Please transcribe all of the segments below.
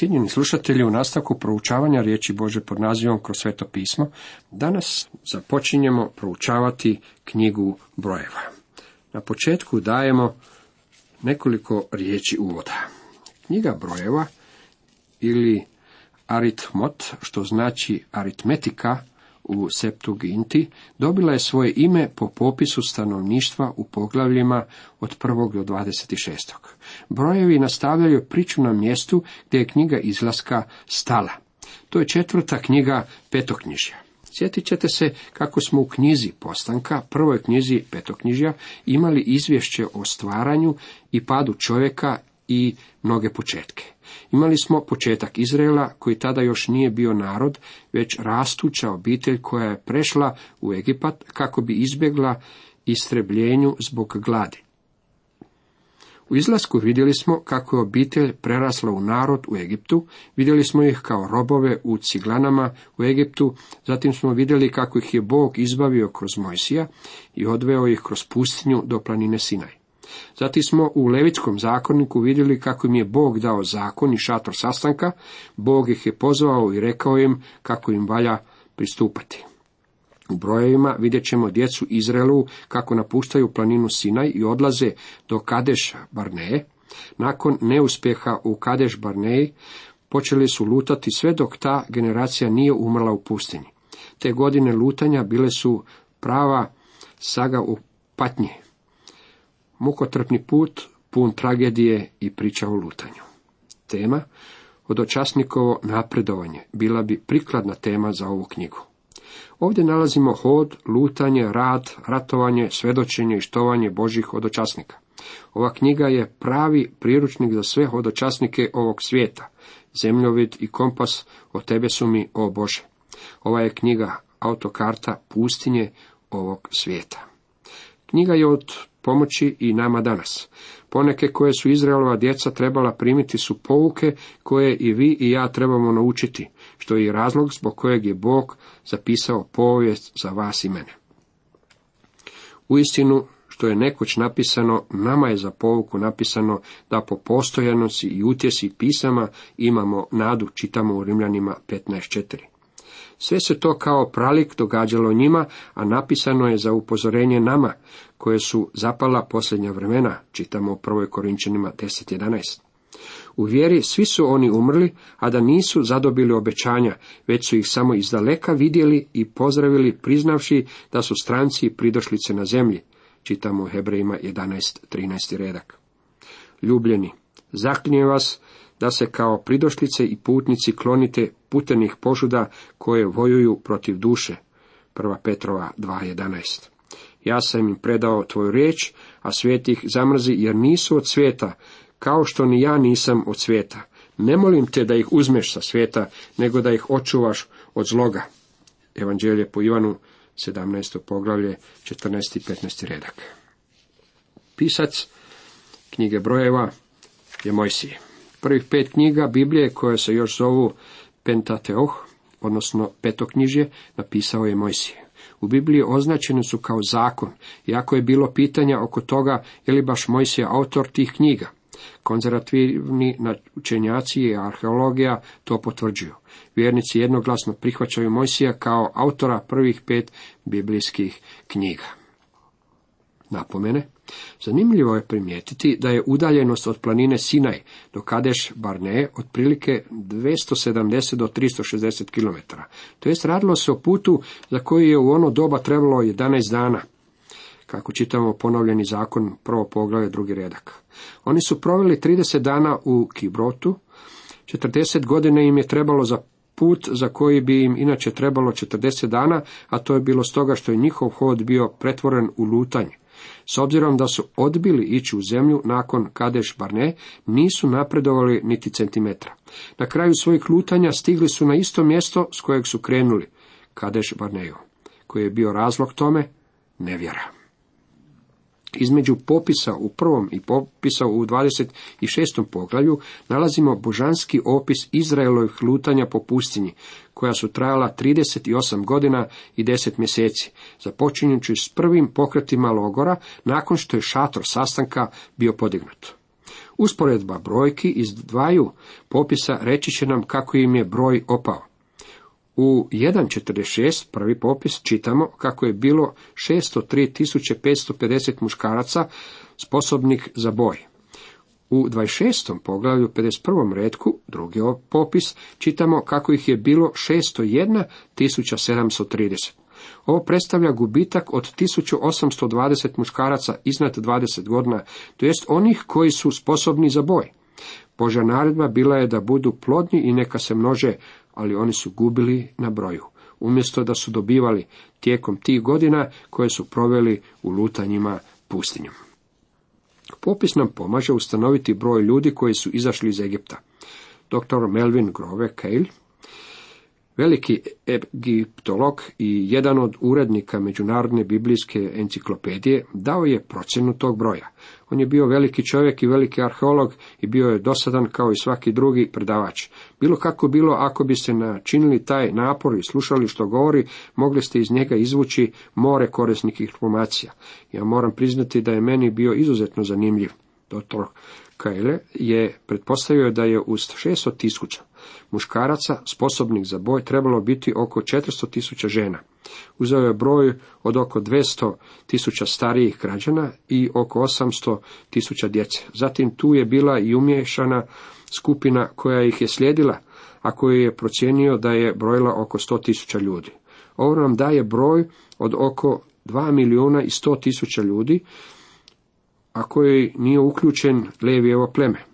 Cijenjeni slušatelji, u nastavku proučavanja riječi Bože pod nazivom kroz sveto pismo, danas započinjemo proučavati knjigu brojeva. Na početku dajemo nekoliko riječi uvoda. Knjiga brojeva ili aritmot, što znači aritmetika u Septuginti, dobila je svoje ime po popisu stanovništva u poglavljima od 1. do 26. Brojevi nastavljaju priču na mjestu gdje je knjiga izlaska stala. To je četvrta knjiga petoknjižja. Sjetit ćete se kako smo u knjizi postanka, prvoj knjizi petoknjižja, imali izvješće o stvaranju i padu čovjeka i mnoge početke. Imali smo početak Izraela, koji tada još nije bio narod, već rastuća obitelj koja je prešla u Egipat kako bi izbjegla istrebljenju zbog gladi. U izlasku vidjeli smo kako je obitelj prerasla u narod u Egiptu, vidjeli smo ih kao robove u ciglanama u Egiptu, zatim smo vidjeli kako ih je Bog izbavio kroz Mojsija i odveo ih kroz pustinju do planine Sinaj. Zatim smo u Levitskom zakoniku vidjeli kako im je Bog dao zakon i šator sastanka, Bog ih je pozvao i rekao im kako im valja pristupati. U brojevima vidjet ćemo djecu Izraelu kako napuštaju planinu Sinaj i odlaze do Kadeš Barneje. Nakon neuspjeha u Kadeš Barneji počeli su lutati sve dok ta generacija nije umrla u pustinji. Te godine lutanja bile su prava saga u patnji. Mukotrpni put, pun tragedije i priča o lutanju. Tema Hodočasnikovo napredovanje bila bi prikladna tema za ovu knjigu. Ovdje nalazimo hod, lutanje, rad, ratovanje, svedočenje i štovanje Božih hodočasnika. Ova knjiga je pravi priručnik za sve hodočasnike ovog svijeta. Zemljovid i kompas o tebe su mi, o Bože. Ova je knjiga autokarta pustinje ovog svijeta. Knjiga je od pomoći i nama danas. Poneke koje su Izraelova djeca trebala primiti su pouke koje i vi i ja trebamo naučiti, što je i razlog zbog kojeg je Bog zapisao povijest za vas i mene. Uistinu, što je nekoć napisano, nama je za pouku napisano da po postojanosti i utjesi pisama imamo nadu, čitamo u Rimljanima 15.4. Sve se to kao pralik događalo njima, a napisano je za upozorenje nama, koje su zapala posljednja vremena, čitamo u 1. Korinčanima 10.11. U vjeri svi su oni umrli, a da nisu zadobili obećanja, već su ih samo izdaleka vidjeli i pozdravili priznavši da su stranci i pridošlice na zemlji, čitamo u Hebrejima 11.13. redak. Ljubljeni, zaklinjem vas da se kao pridošlice i putnici klonite putenih požuda koje vojuju protiv duše. 1. Petrova 2.11. Ja sam im predao tvoju riječ, a svijet ih zamrzi jer nisu od svijeta, kao što ni ja nisam od svijeta. Ne molim te da ih uzmeš sa svijeta, nego da ih očuvaš od zloga. Evanđelje po Ivanu, 17. poglavlje, 14. i 15. redak. Pisac knjige brojeva je Mojsije. Prvih pet knjiga Biblije koje se još zovu Pentateoh, odnosno petoknjižje, napisao je Mojsije. U Bibliji označeni su kao zakon, iako je bilo pitanja oko toga je li baš Mojsija autor tih knjiga. Konzervativni učenjaci i arheologija to potvrđuju. Vjernici jednoglasno prihvaćaju Mojsija kao autora prvih pet biblijskih knjiga. Napomene. Zanimljivo je primijetiti da je udaljenost od planine Sinaj do Kadeš Barne otprilike 270 do 360 km. To jest radilo se o putu za koji je u ono doba trebalo 11 dana. Kako čitamo ponovljeni zakon, prvo poglavlje, drugi redak. Oni su proveli 30 dana u Kibrotu, 40 godina im je trebalo za put za koji bi im inače trebalo 40 dana, a to je bilo stoga što je njihov hod bio pretvoren u lutanje. S obzirom da su odbili ići u zemlju nakon Kadeš Barne, nisu napredovali niti centimetra. Na kraju svojih lutanja stigli su na isto mjesto s kojeg su krenuli, Kadeš Barneju, koji je bio razlog tome nevjera. Između popisa u prvom i popisa u 26. poglavlju nalazimo božanski opis Izraelovih lutanja po pustinji, koja su trajala 38 godina i 10 mjeseci, započinjući s prvim pokretima logora nakon što je šator sastanka bio podignut. Usporedba brojki iz dvaju popisa reći će nam kako im je broj opao. U 1.46, prvi popis, čitamo kako je bilo 603.550 muškaraca sposobnih za boj. U 26. poglavlju 51. redku, drugi popis, čitamo kako ih je bilo 601.730. Ovo predstavlja gubitak od 1820 muškaraca iznad 20 godina, to jest onih koji su sposobni za boj. Božja naredba bila je da budu plodni i neka se množe, ali oni su gubili na broju, umjesto da su dobivali tijekom tih godina koje su proveli u lutanjima pustinjom. Popis nam pomaže ustanoviti broj ljudi koji su izašli iz Egipta. Dr. Melvin Grove Cale Veliki egiptolog i jedan od urednika Međunarodne biblijske enciklopedije dao je procjenu tog broja. On je bio veliki čovjek i veliki arheolog i bio je dosadan kao i svaki drugi predavač. Bilo kako bilo, ako biste načinili taj napor i slušali što govori, mogli ste iz njega izvući more korisnih informacija. Ja moram priznati da je meni bio izuzetno zanimljiv. Dr. Kajle je pretpostavio da je uz 600 tisuća muškaraca sposobnih za boj trebalo biti oko 400 tisuća žena. Uzeo je broj od oko 200 tisuća starijih građana i oko 800 tisuća djece. Zatim tu je bila i umješana skupina koja ih je slijedila, a koju je procijenio da je brojila oko 100 tisuća ljudi. Ovo nam daje broj od oko 2 milijuna i 100 tisuća ljudi, a koji nije uključen Levijevo pleme.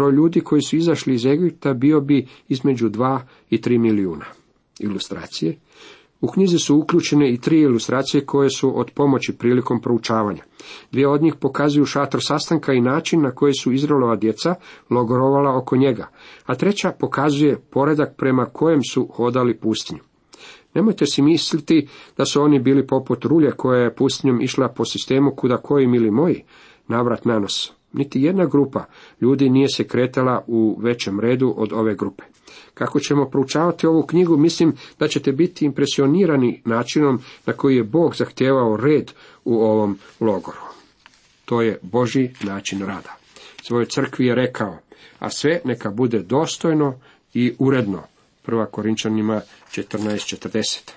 Broj ljudi koji su izašli iz Egipta bio bi između 2 i 3 milijuna. Ilustracije. U knjizi su uključene i tri ilustracije koje su od pomoći prilikom proučavanja. Dvije od njih pokazuju šator sastanka i način na koji su Izraelova djeca logorovala oko njega, a treća pokazuje poredak prema kojem su hodali pustinju. Nemojte si misliti da su oni bili poput rulje koja je pustinjom išla po sistemu kuda koji mili moji, navrat na nos. Niti jedna grupa ljudi nije se kretala u većem redu od ove grupe. Kako ćemo proučavati ovu knjigu, mislim da ćete biti impresionirani načinom na koji je Bog zahtjevao red u ovom logoru. To je Boži način rada. Svojoj crkvi je rekao, a sve neka bude dostojno i uredno. Prva Korinčanima 14.40.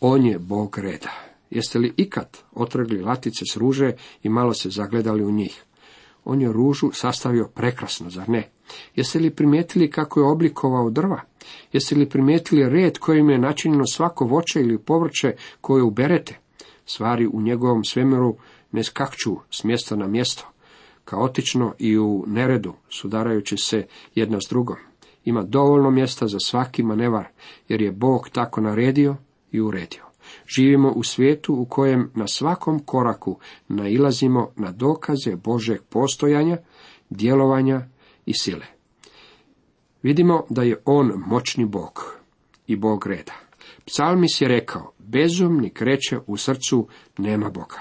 On je Bog reda. Jeste li ikad otrgli latice s ruže i malo se zagledali u njih? On je ružu sastavio prekrasno, zar ne? Jeste li primijetili kako je oblikovao drva? Jeste li primijetili red kojim je načinjeno svako voće ili povrće koje uberete? Stvari u njegovom svemiru ne skakću s mjesta na mjesto, kaotično i u neredu, sudarajući se jedna s drugom. Ima dovoljno mjesta za svaki manevar, jer je Bog tako naredio i uredio. Živimo u svijetu u kojem na svakom koraku nailazimo na dokaze Božeg postojanja, djelovanja i sile. Vidimo da je on moćni Bog i Bog reda. Psalmis je rekao, bezumnik reče u srcu nema Boga.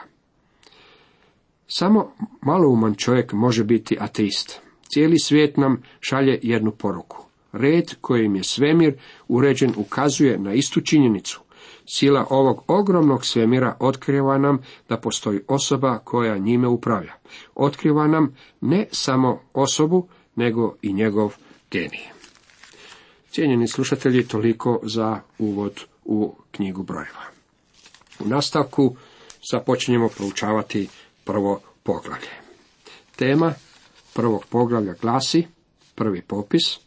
Samo malouman čovjek može biti ateist. Cijeli svijet nam šalje jednu poruku. Red kojim je svemir uređen ukazuje na istu činjenicu. Sila ovog ogromnog svemira otkriva nam da postoji osoba koja njime upravlja. Otkriva nam ne samo osobu, nego i njegov genij. Cijenjeni slušatelji, toliko za uvod u knjigu brojeva. U nastavku započinjemo proučavati prvo poglavlje. Tema prvog poglavlja glasi, prvi popis,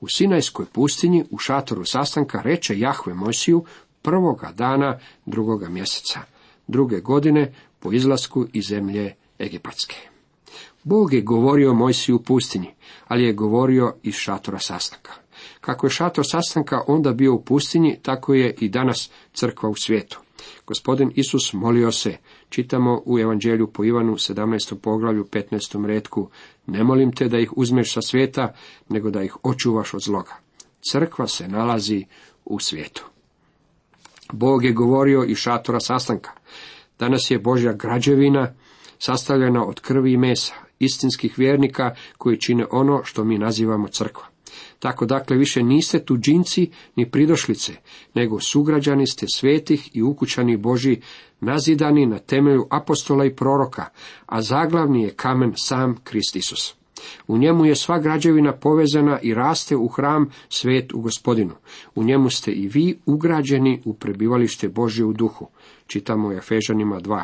u Sinajskoj pustinji u šatoru sastanka reče Jahve Mojsiju, prvoga dana drugoga mjeseca, druge godine po izlasku iz zemlje Egipatske. Bog je govorio Mojsiju u pustinji, ali je govorio iz šatora sastanka. Kako je šator sastanka onda bio u pustinji, tako je i danas crkva u svijetu. Gospodin Isus molio se, čitamo u Evanđelju po Ivanu 17. poglavlju 15. redku, ne molim te da ih uzmeš sa svijeta, nego da ih očuvaš od zloga. Crkva se nalazi u svijetu. Bog je govorio i šatora sastanka. Danas je Božja građevina sastavljena od krvi i mesa. istinskih vjernika koji čine ono što mi nazivamo crkva. Tako dakle više niste tuđinci ni pridošlice, nego sugrađani ste svetih i ukućani Boži, nazidani na temelju apostola i proroka, a zaglavni je kamen sam Krist Isus. U njemu je sva građevina povezana i raste u hram svet u gospodinu. U njemu ste i vi ugrađeni u prebivalište Božje u duhu. Čitamo u Efežanima 2.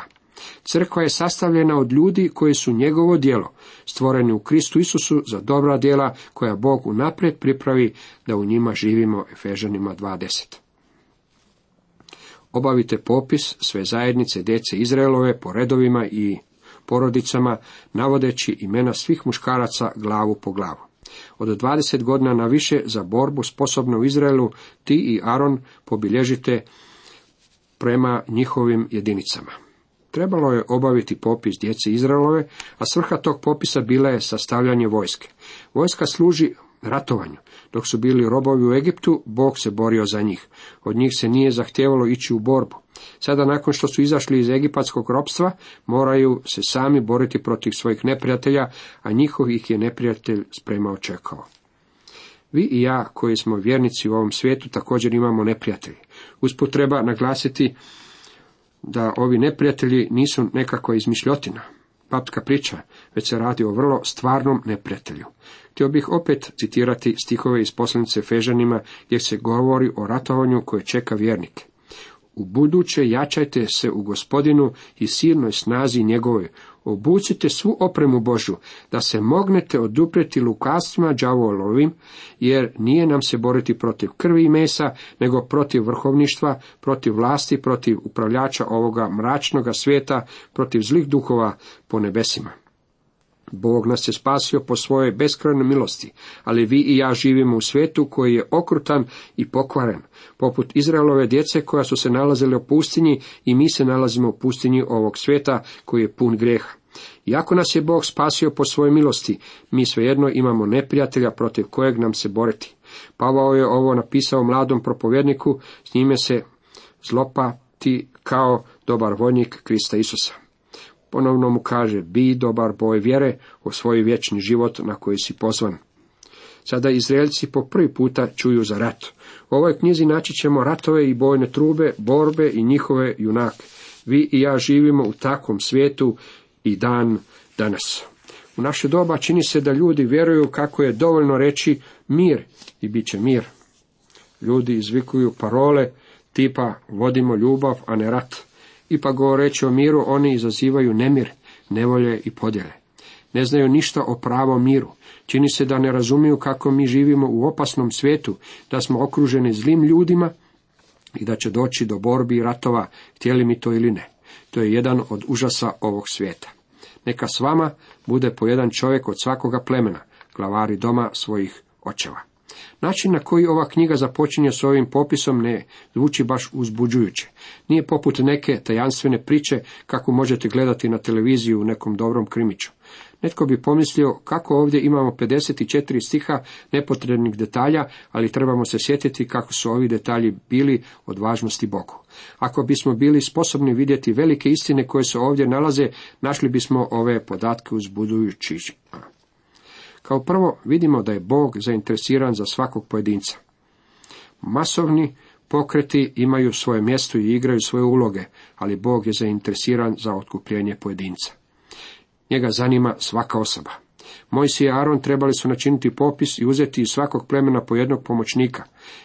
Crkva je sastavljena od ljudi koji su njegovo djelo, stvoreni u Kristu Isusu za dobra djela koja Bog unaprijed pripravi da u njima živimo Efežanima 2.10. Obavite popis sve zajednice djece Izraelove po redovima i porodicama, navodeći imena svih muškaraca glavu po glavu. Od 20 godina na više za borbu sposobno u Izraelu ti i Aron pobilježite prema njihovim jedinicama. Trebalo je obaviti popis djece Izraelove, a svrha tog popisa bila je sastavljanje vojske. Vojska služi ratovanju. Dok su bili robovi u Egiptu, Bog se borio za njih. Od njih se nije zahtjevalo ići u borbu. Sada nakon što su izašli iz egipatskog ropstva, moraju se sami boriti protiv svojih neprijatelja, a njihov ih je neprijatelj spremao čekao. Vi i ja, koji smo vjernici u ovom svijetu, također imamo neprijatelji. Usput treba naglasiti da ovi neprijatelji nisu nekakva izmišljotina, papska priča, već se radi o vrlo stvarnom neprijatelju. Htio bih opet citirati stihove iz poslanice Fežanima gdje se govori o ratovanju koje čeka vjernike. U buduće jačajte se u gospodinu i silnoj snazi njegovoj. Obucite svu opremu Božu, da se mognete oduprijeti lukastvima đavolovim, jer nije nam se boriti protiv krvi i mesa, nego protiv vrhovništva, protiv vlasti, protiv upravljača ovoga mračnoga svijeta, protiv zlih duhova po nebesima. Bog nas je spasio po svojoj beskrajnoj milosti, ali vi i ja živimo u svijetu koji je okrutan i pokvaren, poput Izraelove djece koja su se nalazile u pustinji i mi se nalazimo u pustinji ovog svijeta koji je pun grijeha. Iako nas je Bog spasio po svojoj milosti, mi svejedno imamo neprijatelja protiv kojeg nam se boriti. Pavao je ovo napisao mladom propovjedniku, s njime se zlopati kao dobar vojnik Krista Isusa. Ponovno mu kaže, bi dobar boj vjere o svoj vječni život na koji si pozvan. Sada Izraelci po prvi puta čuju za rat. U ovoj knjizi naći ćemo ratove i bojne trube, borbe i njihove junake. Vi i ja živimo u takvom svijetu i dan danas. U naše doba čini se da ljudi vjeruju kako je dovoljno reći mir i bit će mir. Ljudi izvikuju parole tipa vodimo ljubav, a ne rat. Ipak govoreći o miru, oni izazivaju nemir, nevolje i podjele. Ne znaju ništa o pravom miru. Čini se da ne razumiju kako mi živimo u opasnom svijetu, da smo okruženi zlim ljudima i da će doći do borbi i ratova, htjeli mi to ili ne. To je jedan od užasa ovog svijeta. Neka s vama bude po jedan čovjek od svakoga plemena, glavari doma svojih očeva. Način na koji ova knjiga započinje s ovim popisom ne zvuči baš uzbuđujuće. Nije poput neke tajanstvene priče kako možete gledati na televiziju u nekom dobrom krimiću. Netko bi pomislio kako ovdje imamo 54 stiha nepotrebnih detalja, ali trebamo se sjetiti kako su ovi detalji bili od važnosti Bogu. Ako bismo bili sposobni vidjeti velike istine koje se ovdje nalaze, našli bismo ove podatke uzbudujući. Kao prvo vidimo da je Bog zainteresiran za svakog pojedinca. Masovni pokreti imaju svoje mjesto i igraju svoje uloge, ali Bog je zainteresiran za otkupljenje pojedinca. Njega zanima svaka osoba. Mojsi i Aaron trebali su načiniti popis i uzeti iz svakog plemena po jednog pomoćnika.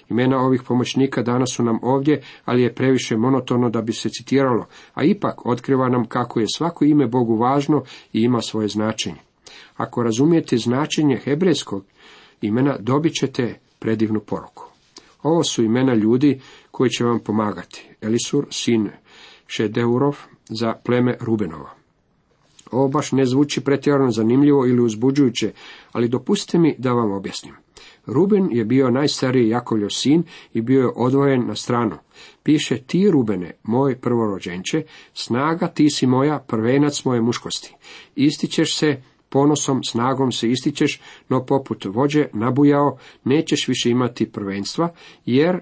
Imena ovih pomoćnika danas su nam ovdje, ali je previše monotono da bi se citiralo, a ipak otkriva nam kako je svako ime Bogu važno i ima svoje značenje. Ako razumijete značenje hebrejskog imena, dobit ćete predivnu poruku. Ovo su imena ljudi koji će vam pomagati. Elisur, sin Šedeurov, za pleme Rubenova. Ovo baš ne zvuči pretjerano zanimljivo ili uzbuđujuće, ali dopustite mi da vam objasnim. Ruben je bio najstariji Jakovljev sin i bio je odvojen na stranu. Piše ti Rubene, moj prvorođenče, snaga ti si moja, prvenac moje muškosti. Ističeš se ponosom, snagom se ističeš, no poput vođe nabujao, nećeš više imati prvenstva, jer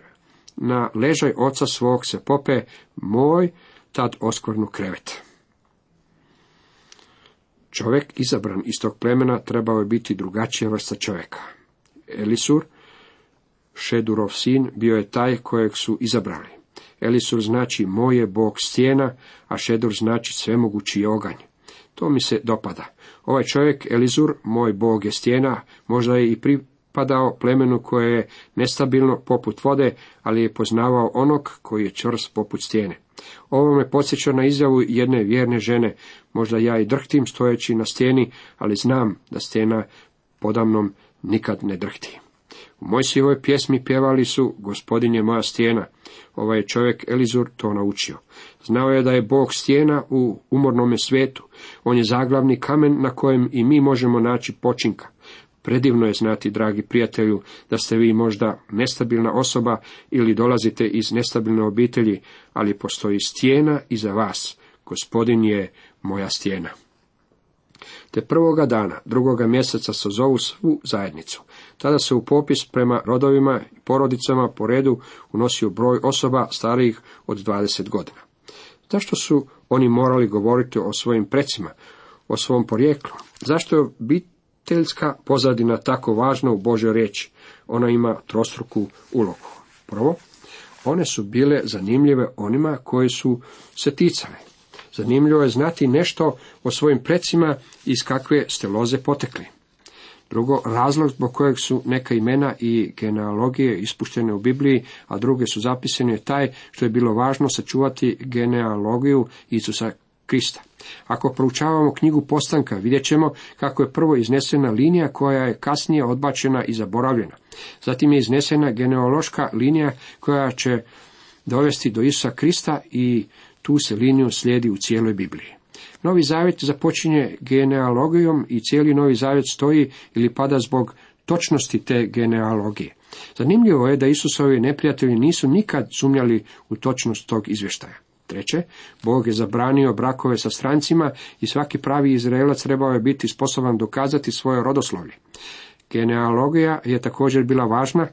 na ležaj oca svog se pope moj tad oskvrnu krevet. Čovjek izabran iz tog plemena trebao je biti drugačija vrsta čovjeka. Elisur, Šedurov sin, bio je taj kojeg su izabrali. Elisur znači moje bog stijena, a Šedur znači svemogući oganj. To mi se dopada. Ovaj čovjek, Elizur, moj bog je stijena, možda je i pripadao plemenu koje je nestabilno poput vode, ali je poznavao onog koji je čvrst poput stijene. Ovo me podsjeća na izjavu jedne vjerne žene, možda ja i drhtim stojeći na stijeni, ali znam da stijena podamnom nikad ne drhti. Mojsijevoj pjesmi pjevali su Gospodin je moja stijena. Ovaj je čovjek Elizur to naučio. Znao je da je Bog stijena u umornome svijetu. On je zaglavni kamen na kojem i mi možemo naći počinka. Predivno je znati, dragi prijatelju, da ste vi možda nestabilna osoba ili dolazite iz nestabilne obitelji, ali postoji stijena iza vas. Gospodin je moja stijena. Te prvoga dana, drugoga mjeseca se zovu svu zajednicu. Tada se u popis prema rodovima i porodicama po redu unosio broj osoba starijih od 20 godina. Zašto su oni morali govoriti o svojim precima, o svom porijeklu? Zašto je obiteljska pozadina tako važna u Božoj riječi? Ona ima trostruku ulogu. Prvo, one su bile zanimljive onima koji su se ticale. Zanimljivo je znati nešto o svojim precima iz kakve ste loze potekli. Drugo, razlog zbog kojeg su neka imena i genealogije ispuštene u Bibliji, a druge su zapisane je taj što je bilo važno sačuvati genealogiju Isusa Krista. Ako proučavamo knjigu postanka, vidjet ćemo kako je prvo iznesena linija koja je kasnije odbačena i zaboravljena. Zatim je iznesena genealoška linija koja će dovesti do Isusa Krista i tu se liniju slijedi u cijeloj Bibliji. Novi zavjet započinje genealogijom i cijeli novi zavjet stoji ili pada zbog točnosti te genealogije. Zanimljivo je da Isusovi neprijatelji nisu nikad sumnjali u točnost tog izvještaja. Treće, Bog je zabranio brakove sa strancima i svaki pravi Izraelac trebao je biti sposoban dokazati svoje rodoslovlje. Genealogija je također bila važna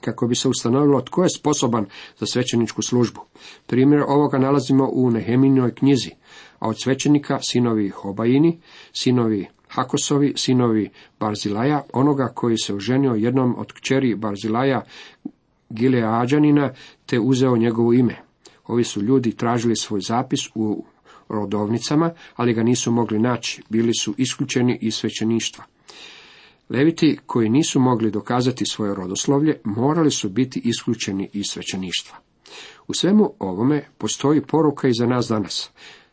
kako bi se ustanovilo tko je sposoban za svećeničku službu. Primjer ovoga nalazimo u Neheminoj knjizi, a od svećenika sinovi Hobajini, sinovi Hakosovi, sinovi Barzilaja, onoga koji se oženio jednom od kćeri Barzilaja, Gileađanina, te uzeo njegovo ime. Ovi su ljudi tražili svoj zapis u rodovnicama, ali ga nisu mogli naći, bili su isključeni iz svećeništva. Leviti koji nisu mogli dokazati svoje rodoslovlje morali su biti isključeni iz svećeništva. U svemu ovome postoji poruka i za nas danas.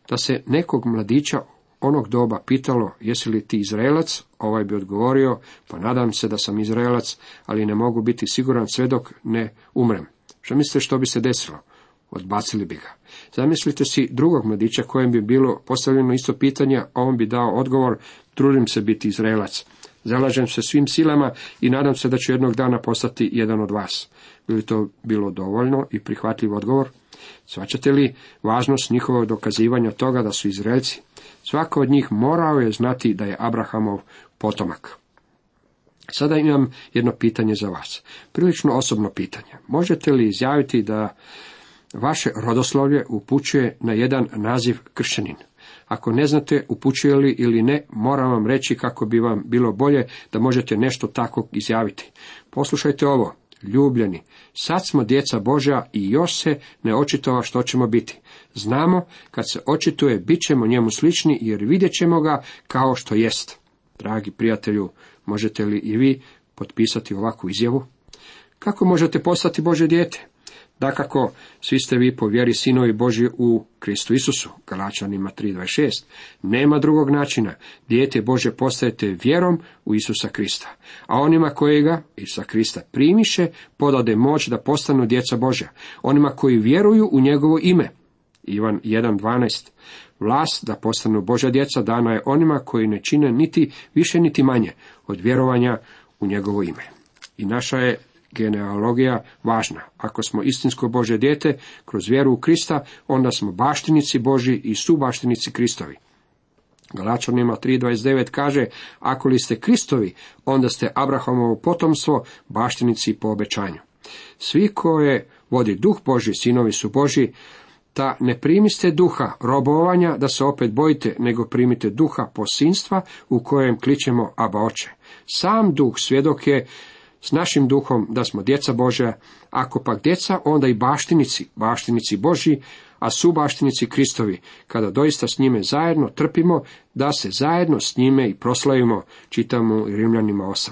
Da se nekog mladića onog doba pitalo jesi li ti Izraelac, ovaj bi odgovorio pa nadam se da sam Izraelac, ali ne mogu biti siguran sve dok ne umrem. Što mislite što bi se desilo? Odbacili bi ga. Zamislite si drugog mladića kojem bi bilo postavljeno isto pitanje, a on bi dao odgovor, trudim se biti Izraelac. Zalažem se svim silama i nadam se da ću jednog dana postati jedan od vas. Bi li to bilo dovoljno i prihvatljiv odgovor? Svaćate li važnost njihovog dokazivanja toga da su Izraelci? Svako od njih morao je znati da je Abrahamov potomak. Sada imam jedno pitanje za vas. Prilično osobno pitanje. Možete li izjaviti da vaše rodoslovlje upućuje na jedan naziv kršćanin? Ako ne znate upućuje li ili ne, moram vam reći kako bi vam bilo bolje da možete nešto takvog izjaviti. Poslušajte ovo, ljubljeni, sad smo djeca Božja i još se ne očitova što ćemo biti. Znamo, kad se očituje, bit ćemo njemu slični jer vidjet ćemo ga kao što jest. Dragi prijatelju, možete li i vi potpisati ovakvu izjavu? Kako možete postati Bože dijete? Dakako, svi ste vi po vjeri sinovi Božji u Kristu Isusu, Galačanima 3.26. Nema drugog načina. Dijete Bože postajete vjerom u Isusa Krista. A onima koji ga, Isusa Krista, primiše, podade moć da postanu djeca Božja. Onima koji vjeruju u njegovo ime. Ivan 1.12. Vlast da postanu Božja djeca dana je onima koji ne čine niti više niti manje od vjerovanja u njegovo ime. I naša je genealogija važna. Ako smo istinsko Bože dijete, kroz vjeru u Krista, onda smo baštinici Boži i subaštinici Kristovi. Galačanima 3.29 kaže, ako li ste Kristovi, onda ste Abrahamovo potomstvo, baštinici po obećanju. Svi koje vodi duh Boži, sinovi su Boži, ta ne primiste duha robovanja da se opet bojite, nego primite duha posinstva u kojem kličemo Aba oče. Sam duh svjedok je s našim duhom da smo djeca Božja, ako pak djeca, onda i baštinici, baštinici Božji, a su baštinici Kristovi, kada doista s njime zajedno trpimo, da se zajedno s njime i proslavimo, čitamo Rimljanima 8.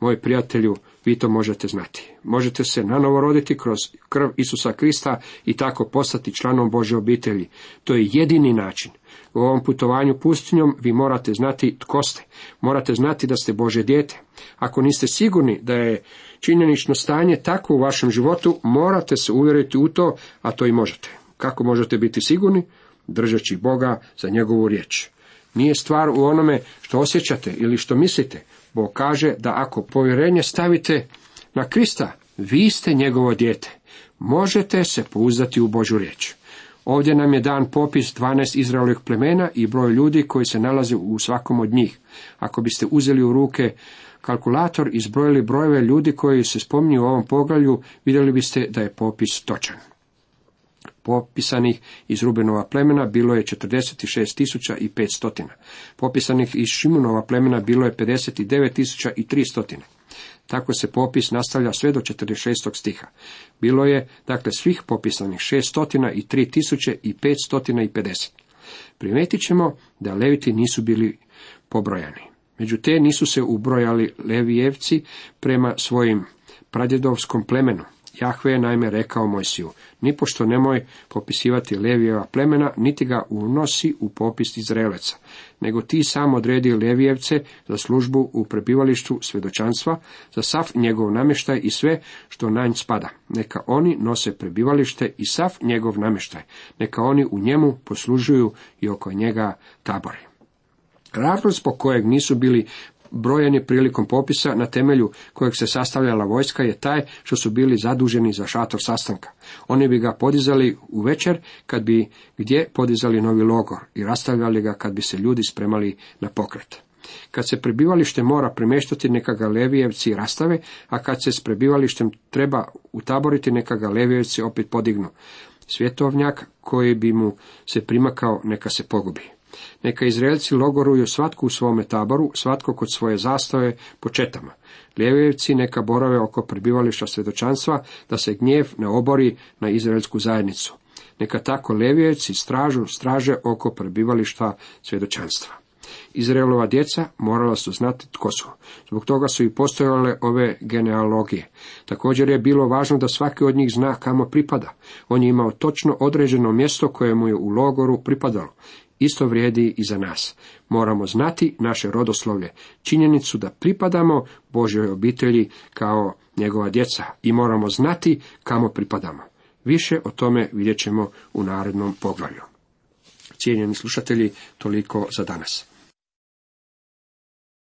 Moj prijatelju, vi to možete znati. Možete se nanovo roditi kroz krv Isusa Krista i tako postati članom Bože obitelji. To je jedini način. U ovom putovanju pustinjom vi morate znati tko ste. Morate znati da ste Bože dijete. Ako niste sigurni da je činjenično stanje tako u vašem životu, morate se uvjeriti u to, a to i možete. Kako možete biti sigurni? Držeći Boga za njegovu riječ. Nije stvar u onome što osjećate ili što mislite. Bog kaže da ako povjerenje stavite na Krista, vi ste njegovo dijete. Možete se pouzdati u Božu riječ. Ovdje nam je dan popis 12 Izraelovih plemena i broj ljudi koji se nalaze u svakom od njih. Ako biste uzeli u ruke kalkulator i zbrojili brojeve ljudi koji se spominju u ovom poglavlju, vidjeli biste da je popis točan popisanih iz Rubenova plemena bilo je 46.500. Popisanih iz Šimunova plemena bilo je 59.300. Tako se popis nastavlja sve do 46. stiha. Bilo je, dakle, svih popisanih 600 i 3550. Primetit ćemo da leviti nisu bili pobrojani. Među te nisu se ubrojali levijevci prema svojim pradjedovskom plemenu. Jahve je naime rekao Mojsiju, nipošto nemoj popisivati Levijeva plemena, niti ga unosi u popis Izraeleca, nego ti sam odredi Levijevce za službu u prebivalištu svjedočanstva, za sav njegov namještaj i sve što na nj spada. Neka oni nose prebivalište i sav njegov namještaj, neka oni u njemu poslužuju i oko njega tabori. Razlog zbog kojeg nisu bili brojeni prilikom popisa na temelju kojeg se sastavljala vojska je taj što su bili zaduženi za šator sastanka. Oni bi ga podizali u večer kad bi gdje podizali novi logor i rastavljali ga kad bi se ljudi spremali na pokret. Kad se prebivalište mora premještati, neka ga levijevci rastave, a kad se s prebivalištem treba utaboriti, neka ga levijevci opet podignu. Svjetovnjak koji bi mu se primakao, neka se pogubi. Neka Izraelci logoruju svatko u svome taboru, svatko kod svoje zastave po četama. Lijevijevci neka borave oko prebivališta svjedočanstva, da se gnjev ne obori na izraelsku zajednicu. Neka tako Levijevci stražu straže oko prebivališta svjedočanstva. Izraelova djeca morala su znati tko su. Zbog toga su i postojale ove genealogije. Također je bilo važno da svaki od njih zna kamo pripada. On je imao točno određeno mjesto koje mu je u logoru pripadalo. Isto vrijedi i za nas. Moramo znati naše rodoslovlje, činjenicu da pripadamo Božoj obitelji kao njegova djeca i moramo znati kamo pripadamo. Više o tome vidjet ćemo u narednom poglavlju. Cijenjeni slušatelji, toliko za danas.